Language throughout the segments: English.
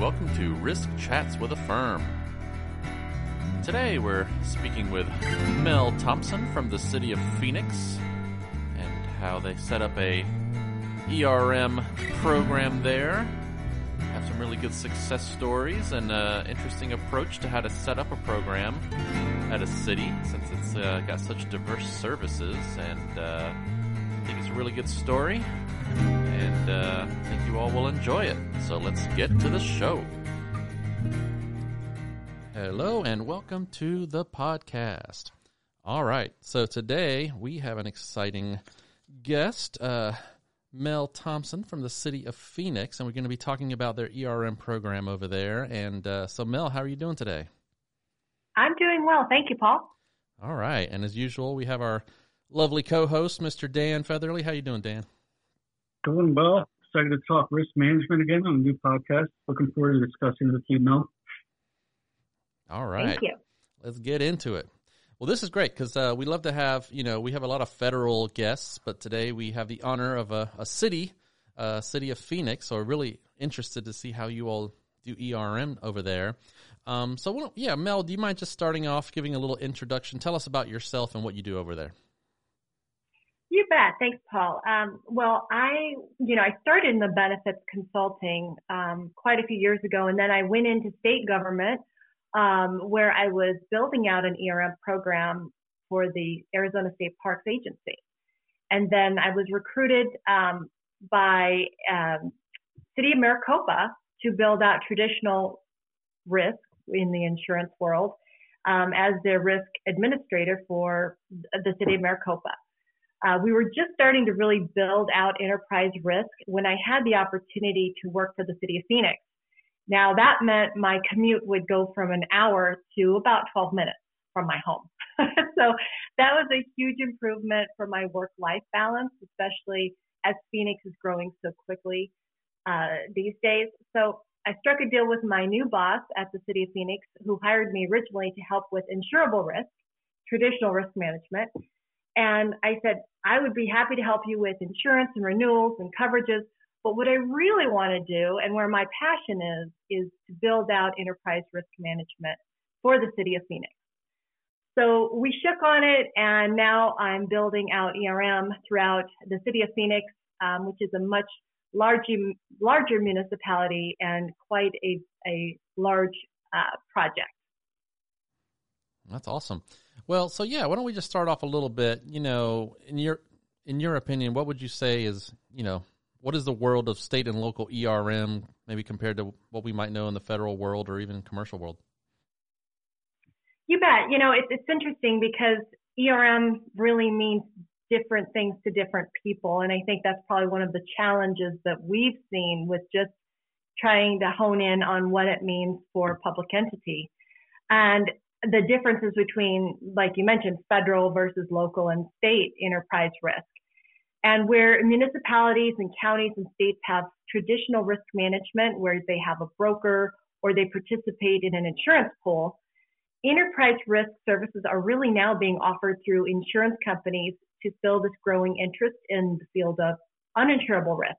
welcome to Risk Chats with AFERM. Today we're speaking with Mel Thomson from the city of Phoenix and how they set up a ERM program there. Have some really good success stories and uh, interesting approach to how to set up a program at a city since it's uh, got such diverse services and uh, I think it's a really good story and uh, I think you all will enjoy it. So let's get to the show. Hello, and welcome to the podcast. All right, so today we have an exciting guest, uh, Mel Thomson from the city of Phoenix, and we're going to be talking about their ERM program over there. And uh, so, Mel, how are you doing today? I'm doing well. Thank you, Paul. All right, and as usual, we have our lovely co-host, Mr. Dan Featherly. How you doing, Dan? Doing well. Excited to talk risk management again on a new podcast. Looking forward to discussing with you, Mel. All right. Thank you. Let's get into it. Well, this is great because uh, we love to have, you know, we have a lot of federal guests, but today we have the honor of a, a city, uh, city of Phoenix. So we're really interested to see how you all do ERM over there. Um, so, well, yeah, Mel, do you mind just starting off, giving a little introduction? Tell us about yourself and what you do over there. You bet. Thanks, Paul. Um, well, I, you know, I started in the benefits consulting um, quite a few years ago, and then I went into state government um, where I was building out an ERM program for the Arizona State Parks Agency. And then I was recruited um, by um, City of Maricopa to build out traditional risk in the insurance world um, as their risk administrator for the City of Maricopa. Uh, we were just starting to really build out enterprise risk when I had the opportunity to work for the City of Phoenix. Now that meant my commute would go from an hour to about 12 minutes from my home. so that was a huge improvement for my work life balance, especially as Phoenix is growing so quickly uh, these days. So I struck a deal with my new boss at the City of Phoenix, who hired me originally to help with insurable risk, traditional risk management. And I said, I would be happy to help you with insurance and renewals and coverages, but what I really want to do and where my passion is, is to build out enterprise risk management for the city of Phoenix. So we shook on it and now I'm building out ERM throughout the city of Phoenix, um, which is a much larger, larger municipality and quite a, a large uh, project. That's awesome. Well, so yeah, why don't we just start off a little bit? You know, in your in your opinion, what would you say is you know what is the world of state and local ERM, maybe compared to what we might know in the federal world or even commercial world? You bet. You know, it's, it's interesting because ERM really means different things to different people. And I think that's probably one of the challenges that we've seen with just trying to hone in on what it means for public entity. And the differences between, like you mentioned, federal versus local and state enterprise risk. And where municipalities and counties and states have traditional risk management where they have a broker or they participate in an insurance pool, enterprise risk services are really now being offered through insurance companies to fill this growing interest in the field of uninsurable risk.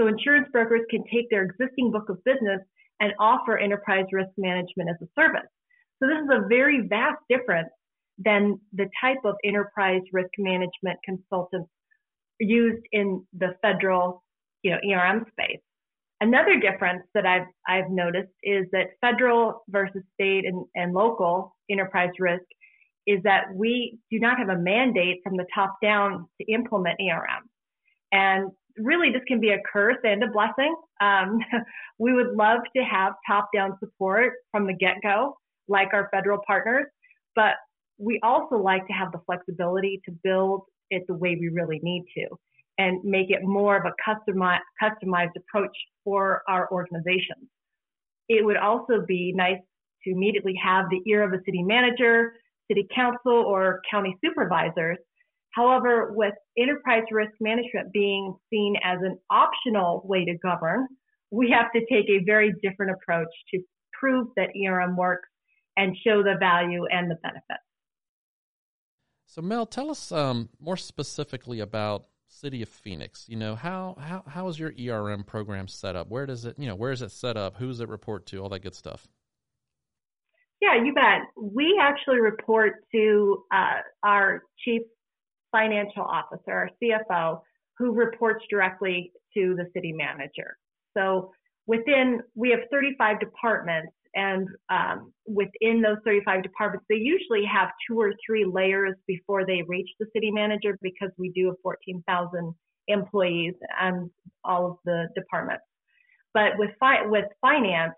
So insurance brokers can take their existing book of business and offer enterprise risk management as a service. So this is a very vast difference than the type of enterprise risk management consultants used in the federal, you know, ERM space. Another difference that I've I've noticed is that federal versus state and, and local enterprise risk is that we do not have a mandate from the top down to implement ERM. And really, this can be a curse and a blessing. Um, we would love to have top down support from the get go, like our federal partners, but we also like to have the flexibility to build it the way we really need to and make it more of a customized, customized approach for our organizations. It would also be nice to immediately have the ear of a city manager, city council, or county supervisors. However, with enterprise risk management being seen as an optional way to govern, we have to take a very different approach to prove that ERM works and show the value and the benefits. So, Mel, tell us um, more specifically about city of Phoenix, you know, how, how, how is your ERM program set up? Where does it, you know, where is it set up? Who does it report to? All that good stuff. Yeah, you bet. We actually report to uh, our chief financial officer, our CFO, who reports directly to the city manager. So within, we have 35 departments and um, within those 35 departments, they usually have two or three layers before they reach the city manager because we do have 14,000 employees and all of the departments. But with fi- with finance,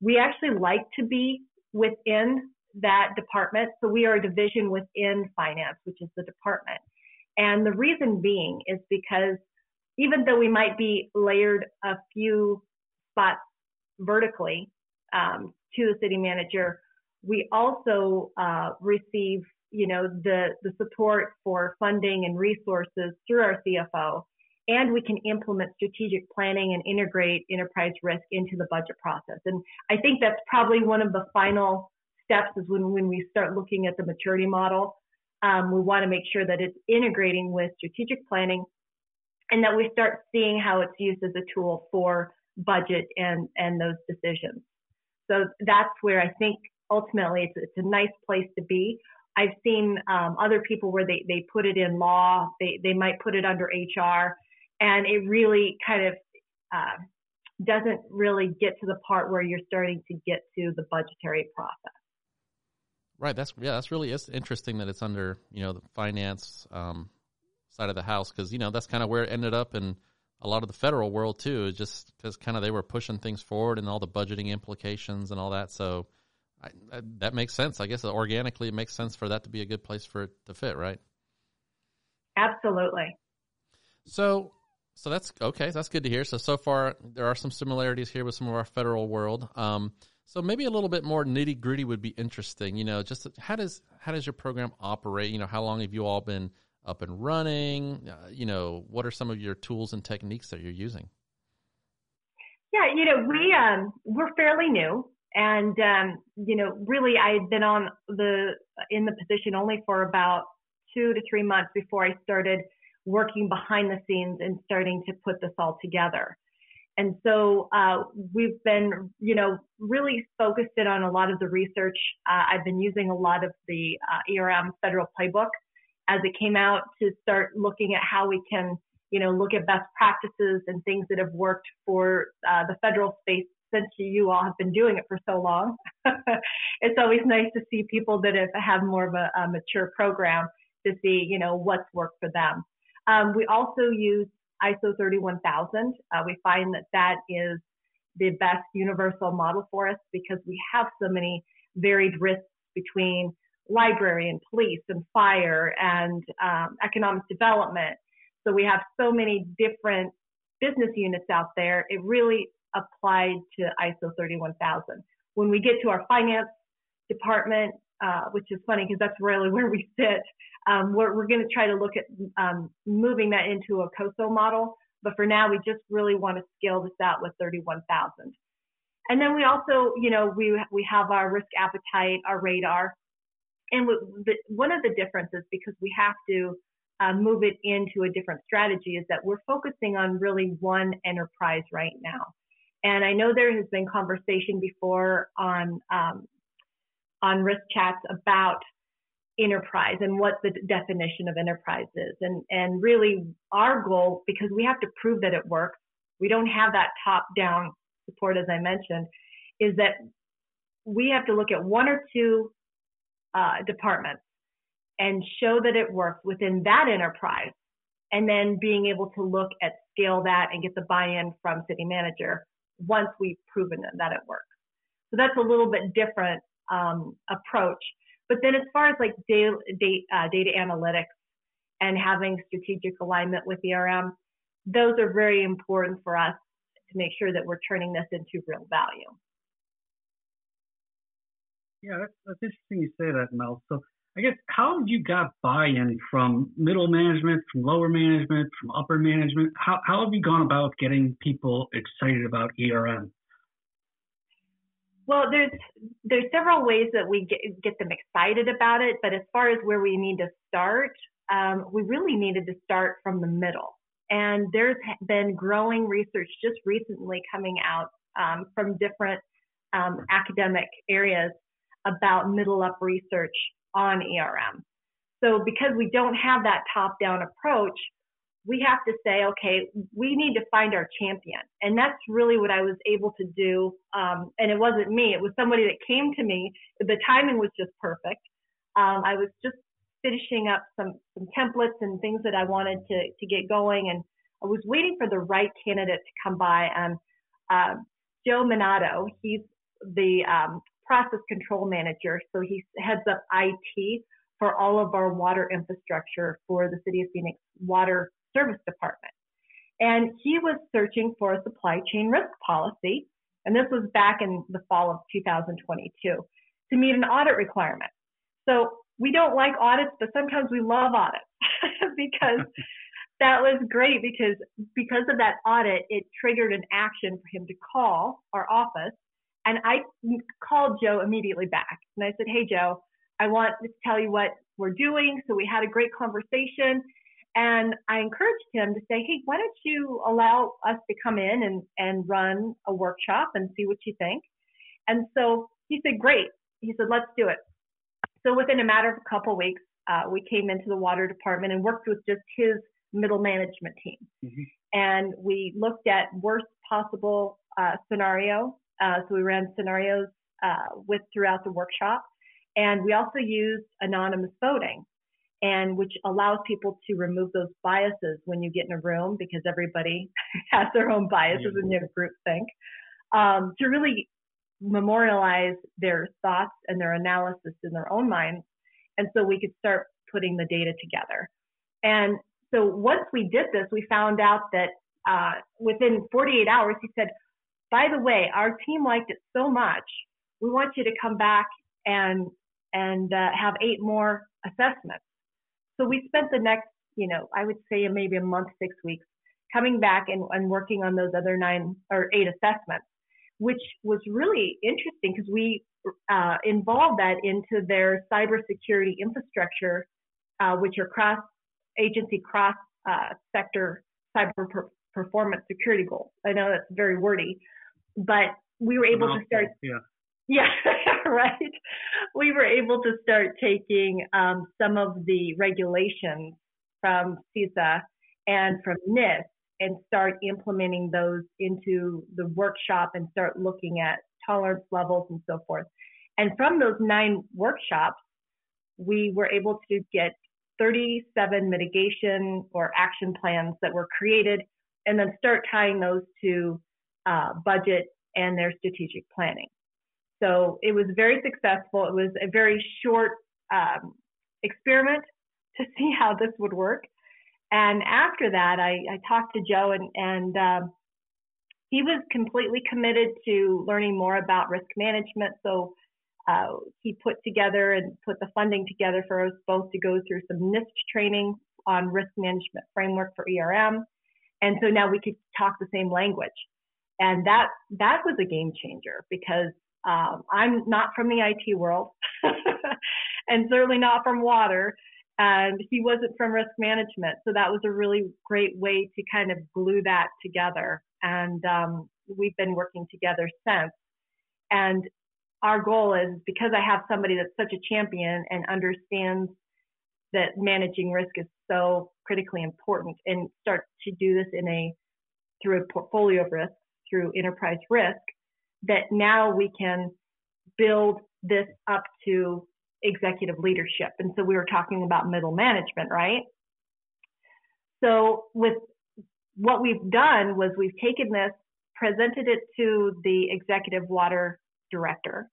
we actually like to be within that department. So we are a division within finance, which is the department. And the reason being is because even though we might be layered a few spots vertically, um, to the city manager. We also uh, receive, you know, the the support for funding and resources through our CFO, and we can implement strategic planning and integrate enterprise risk into the budget process. And I think that's probably one of the final steps is when when we start looking at the maturity model. Um, we want to make sure that it's integrating with strategic planning and that we start seeing how it's used as a tool for budget and, and those decisions. So that's where I think ultimately it's, it's a nice place to be. I've seen um, other people where they, they put it in law, they, they might put it under HR, and it really kind of uh, doesn't really get to the part where you're starting to get to the budgetary process. Right. That's yeah. That's really it's interesting that it's under you know the finance um, side of the house because you know that's kind of where it ended up in a lot of the federal world too, is just because kind of they were pushing things forward and all the budgeting implications and all that. So I, I, that makes sense. I guess organically it makes sense for that to be a good place for it to fit, right? Absolutely. So, so that's okay. That's good to hear. So, so far there are some similarities here with some of our federal world. Um, so maybe a little bit more nitty gritty would be interesting. You know, just how does how does your program operate? You know, how long have you all been up and running? Uh, you know, what are some of your tools and techniques that you're using? Yeah, you know, we um, we're fairly new, and um, you know, really, I had been on the in the position only for about two to three months before I started working behind the scenes and starting to put this all together. And so uh, we've been, you know, really focused in on a lot of the research. Uh, I've been using a lot of the uh, ERM federal playbook as it came out to start looking at how we can, you know, look at best practices and things that have worked for uh, the federal space since you all have been doing it for so long. it's always nice to see people that have, have more of a, a mature program to see, you know, what's worked for them. Um, we also use ISO 31000. Uh, we find that that is the best universal model for us because we have so many varied risks between library and police and fire and um, economic development. So we have so many different business units out there. It really applied to ISO 31000. When we get to our finance department, uh, which is funny because that's really where we sit, um, we're, we're going to try to look at um, moving that into a COSO model. But for now, we just really want to scale this out with 31,000. And then we also, you know, we we have our risk appetite, our radar, and the, one of the differences, because we have to uh, move it into a different strategy, is that we're focusing on really one enterprise right now. And I know there has been conversation before on um, on risk chats about enterprise and what the definition of enterprise is. And and really our goal, because we have to prove that it works, we don't have that top down support as I mentioned, is that we have to look at one or two uh, departments and show that it works within that enterprise and then being able to look at scale that and get the buy-in from city manager once we've proven that it works. So that's a little bit different um, approach. But then as far as like data, data, uh, data analytics and having strategic alignment with ERM, those are very important for us to make sure that we're turning this into real value. Yeah, that's, that's interesting you say that, Mel. So I guess how have you got buy-in from middle management, from lower management, from upper management? How how have you gone about getting people excited about ERM? Well, there's there's several ways that we get get them excited about it, but as far as where we need to start, um, we really needed to start from the middle. And there's been growing research just recently coming out um, from different um, academic areas about middle up research on ERM. So because we don't have that top down approach, we have to say, okay, we need to find our champion. And that's really what I was able to do. Um, and it wasn't me, it was somebody that came to me. The timing was just perfect. Um, I was just finishing up some, some templates and things that I wanted to, to get going. And I was waiting for the right candidate to come by. And uh, Joe Minato, he's the um, process control manager. So he heads up IT for all of our water infrastructure for the City of Phoenix Water Service Department. And he was searching for a supply chain risk policy. And this was back in the fall of 2022 to meet an audit requirement. So we don't like audits, but sometimes we love audits because that was great because because of that audit, it triggered an action for him to call our office. And I called Joe immediately back and I said, Hey, Joe, I want to tell you what we're doing. So we had a great conversation and I encouraged him to say, Hey, why don't you allow us to come in and, and run a workshop and see what you think? And so he said, Great. He said, Let's do it. So within a matter of a couple of weeks, uh, we came into the water department and worked with just his middle management team. Mm-hmm. And we looked at worst possible uh, scenario. Uh, so we ran scenarios uh, with throughout the workshop. And we also used anonymous voting, and which allows people to remove those biases when you get in a room because everybody has their own biases mm-hmm. have group think. Um, to really memorialize their thoughts and their analysis in their own minds. And so we could start putting the data together. And so once we did this, we found out that uh, within 48 hours, he said, by the way, our team liked it so much. We want you to come back and and uh, have eight more assessments. So we spent the next, you know, I would say maybe a month, six weeks, coming back and, and working on those other nine or eight assessments which was really interesting because we uh, involved that into their cybersecurity infrastructure, uh, which are cross agency, cross uh, sector cyber per- performance security goals. I know that's very wordy, but we were able to start. Yeah. Yeah, right. We were able to start taking um, some of the regulations from CISA and from NIST and start implementing those into the workshop and start looking at tolerance levels and so forth. And from those nine workshops, we were able to get 37 mitigation or action plans that were created and then start tying those to uh, budget and their strategic planning. So it was very successful. It was a very short um, experiment to see how this would work. And after that, I, I talked to Joe, and, and um, he was completely committed to learning more about risk management. So uh, he put together and put the funding together for us both to go through some NIST training on risk management framework for ERM. And so now we could talk the same language. And that, that was a game changer because um, I'm not from the IT world and certainly not from water and he wasn't from risk management. So that was a really great way to kind of glue that together. And um, we've been working together since. And our goal is because I have somebody that's such a champion and understands that managing risk is so critically important and start to do this in a through a portfolio of risk through enterprise risk that now we can build this up to executive leadership. And so we were talking about middle management, right? So with what we've done was we've taken this, presented it to the executive water director,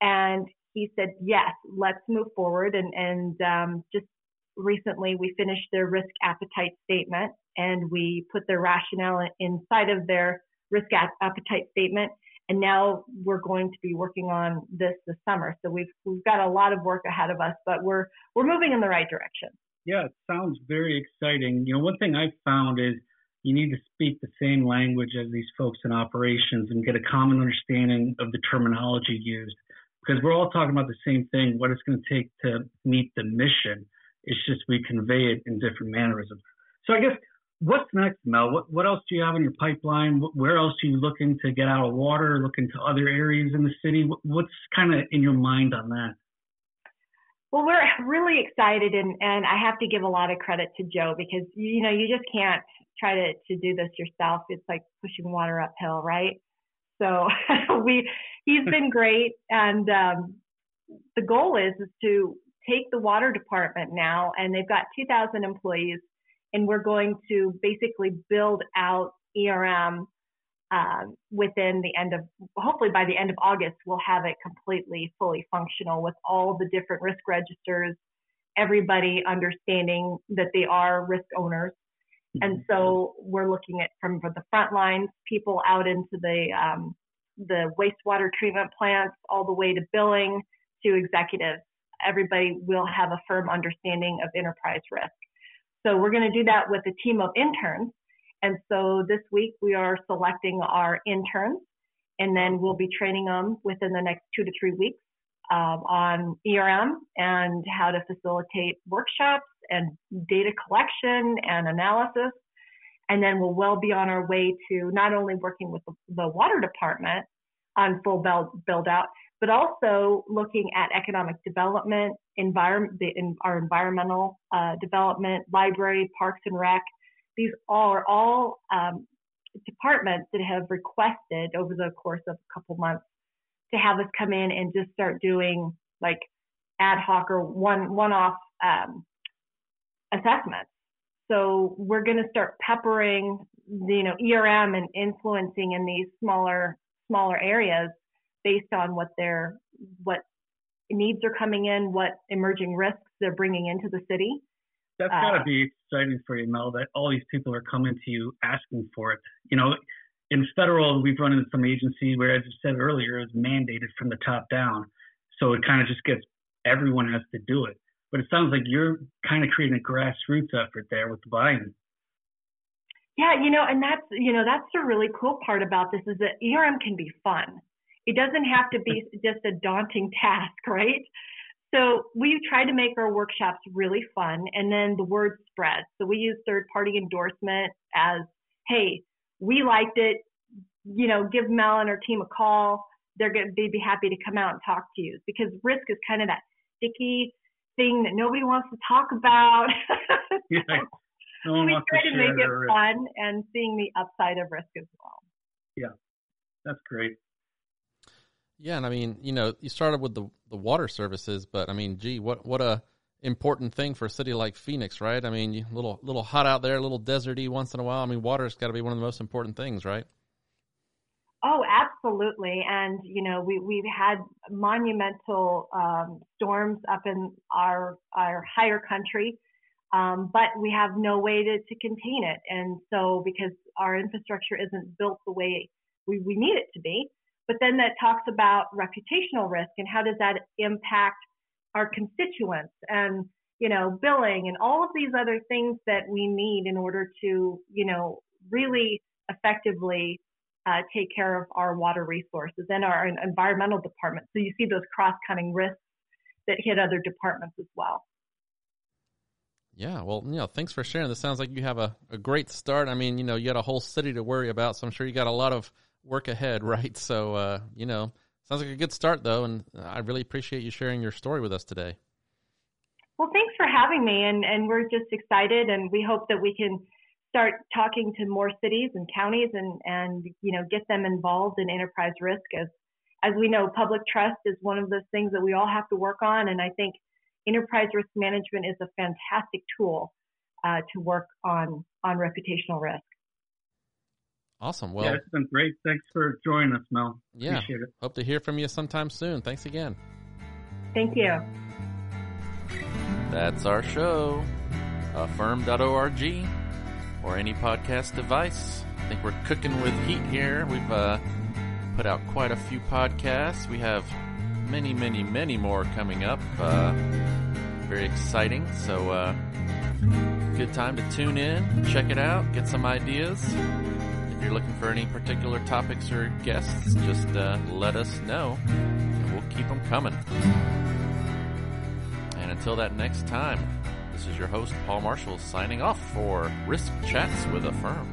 and he said, yes, let's move forward. And, and um, just recently we finished their risk appetite statement and we put their rationale inside of their risk appetite statement and now we're going to be working on this this summer. So we've we've got a lot of work ahead of us, but we're we're moving in the right direction. Yeah, it sounds very exciting. You know, one thing I've found is you need to speak the same language as these folks in operations and get a common understanding of the terminology used because we're all talking about the same thing what it's going to take to meet the mission it's just we convey it in different mannerisms so i guess what's next, Mel? What what else do you have in your pipeline? Where else are you looking to get out of water? Looking to other areas in the city? What's kind of in your mind on that? Well, we're really excited, and and I have to give a lot of credit to Joe because you know you just can't try to to do this yourself. It's like pushing water uphill, right? So we he's been great, and um, the goal is is to take the water department now, and they've got 2,000 employees, and we're going to basically build out ERM um, within the end of, hopefully by the end of August, we'll have it completely fully functional with all the different risk registers, everybody understanding that they are risk owners. And mm-hmm. so we're looking at from the front lines, people out into the um, the wastewater treatment plants, all the way to billing to executives everybody will have a firm understanding of enterprise risk. So we're going to do that with a team of interns. And so this week we are selecting our interns and then we'll be training them within the next two to three weeks um, on ERM and how to facilitate workshops and data collection and analysis. And then we'll well be on our way to not only working with the, the water department on full build, build out, but also looking at economic development, environment, the, in, our environmental uh, development, library, parks and rec. These are all um, departments that have requested over the course of a couple months to have us come in and just start doing like ad hoc or one one-off um, assessments. So we're going to start peppering, you know, ERM and influencing in these smaller smaller areas based on what their what needs are coming in, what emerging risks they're bringing into the city. That's got to uh, be exciting for you, Mel, that all these people are coming to you asking for it. You know, in federal, we've run into some agencies where, as I said earlier, it's mandated from the top down. So it kind of just gets everyone has to do it. But it sounds like you're kind of creating a grassroots effort there with the buy-in. Yeah, you know, and that's you know that's the really cool part about this is that ERM can be fun. It doesn't have to be just a daunting task, right? So we try to make our workshops really fun and then the word spreads. So we use third party endorsement as, hey, we liked it. You know, give Mel and her team a call. They're going to be happy to come out and talk to you because risk is kind of that sticky thing that nobody wants to talk about. yeah, no we try to, to make it fun and seeing the upside of risk as well. Yeah, that's great. Yeah, and I mean, you know, you started with the the water services, but I mean, gee, what what a important thing for a city like Phoenix, right? I mean, a little little hot out there, a little deserty once in a while. I mean, water's got to be one of the most important things, right? Oh, absolutely. And you know, we we've had monumental um, storms up in our our higher country, um, but we have no way to to contain it. And so, because our infrastructure isn't built the way we we need it to be, but then that talks about reputational risk and how does that impact our constituents and, you know, billing and all of these other things that we need in order to, you know, really effectively uh, take care of our water resources and our environmental department. So you see those cross-cutting risks that hit other departments as well. Yeah, well, you know, thanks for sharing. This sounds like you have a, a great start. I mean, you know, you got a whole city to worry about, so I'm sure you got a lot of work ahead, right? So, uh, you know, sounds like a good start, though, and I really appreciate you sharing your story with us today. Well, thanks for having me, and, and we're just excited, and we hope that we can start talking to more cities and counties and, and you know, get them involved in enterprise risk. As, as we know, public trust is one of those things that we all have to work on, and I think enterprise risk management is a fantastic tool uh, to work on, on reputational risk. Awesome. Well, yeah, it's been great. Thanks for joining us, Mel. Yeah. Appreciate it. Hope to hear from you sometime soon. Thanks again. Thank you. That's our show. AFERM.org or any podcast device. I think we're cooking with heat here. We've uh, put out quite a few podcasts. We have many, many, many more coming up. Uh, very exciting. So, uh, good time to tune in, check it out, get some ideas. If you're looking for any particular topics or guests, just uh, let us know and we'll keep them coming. And until that next time, This is your host, Paul Marshall, signing off for Risk Chats with AFERM.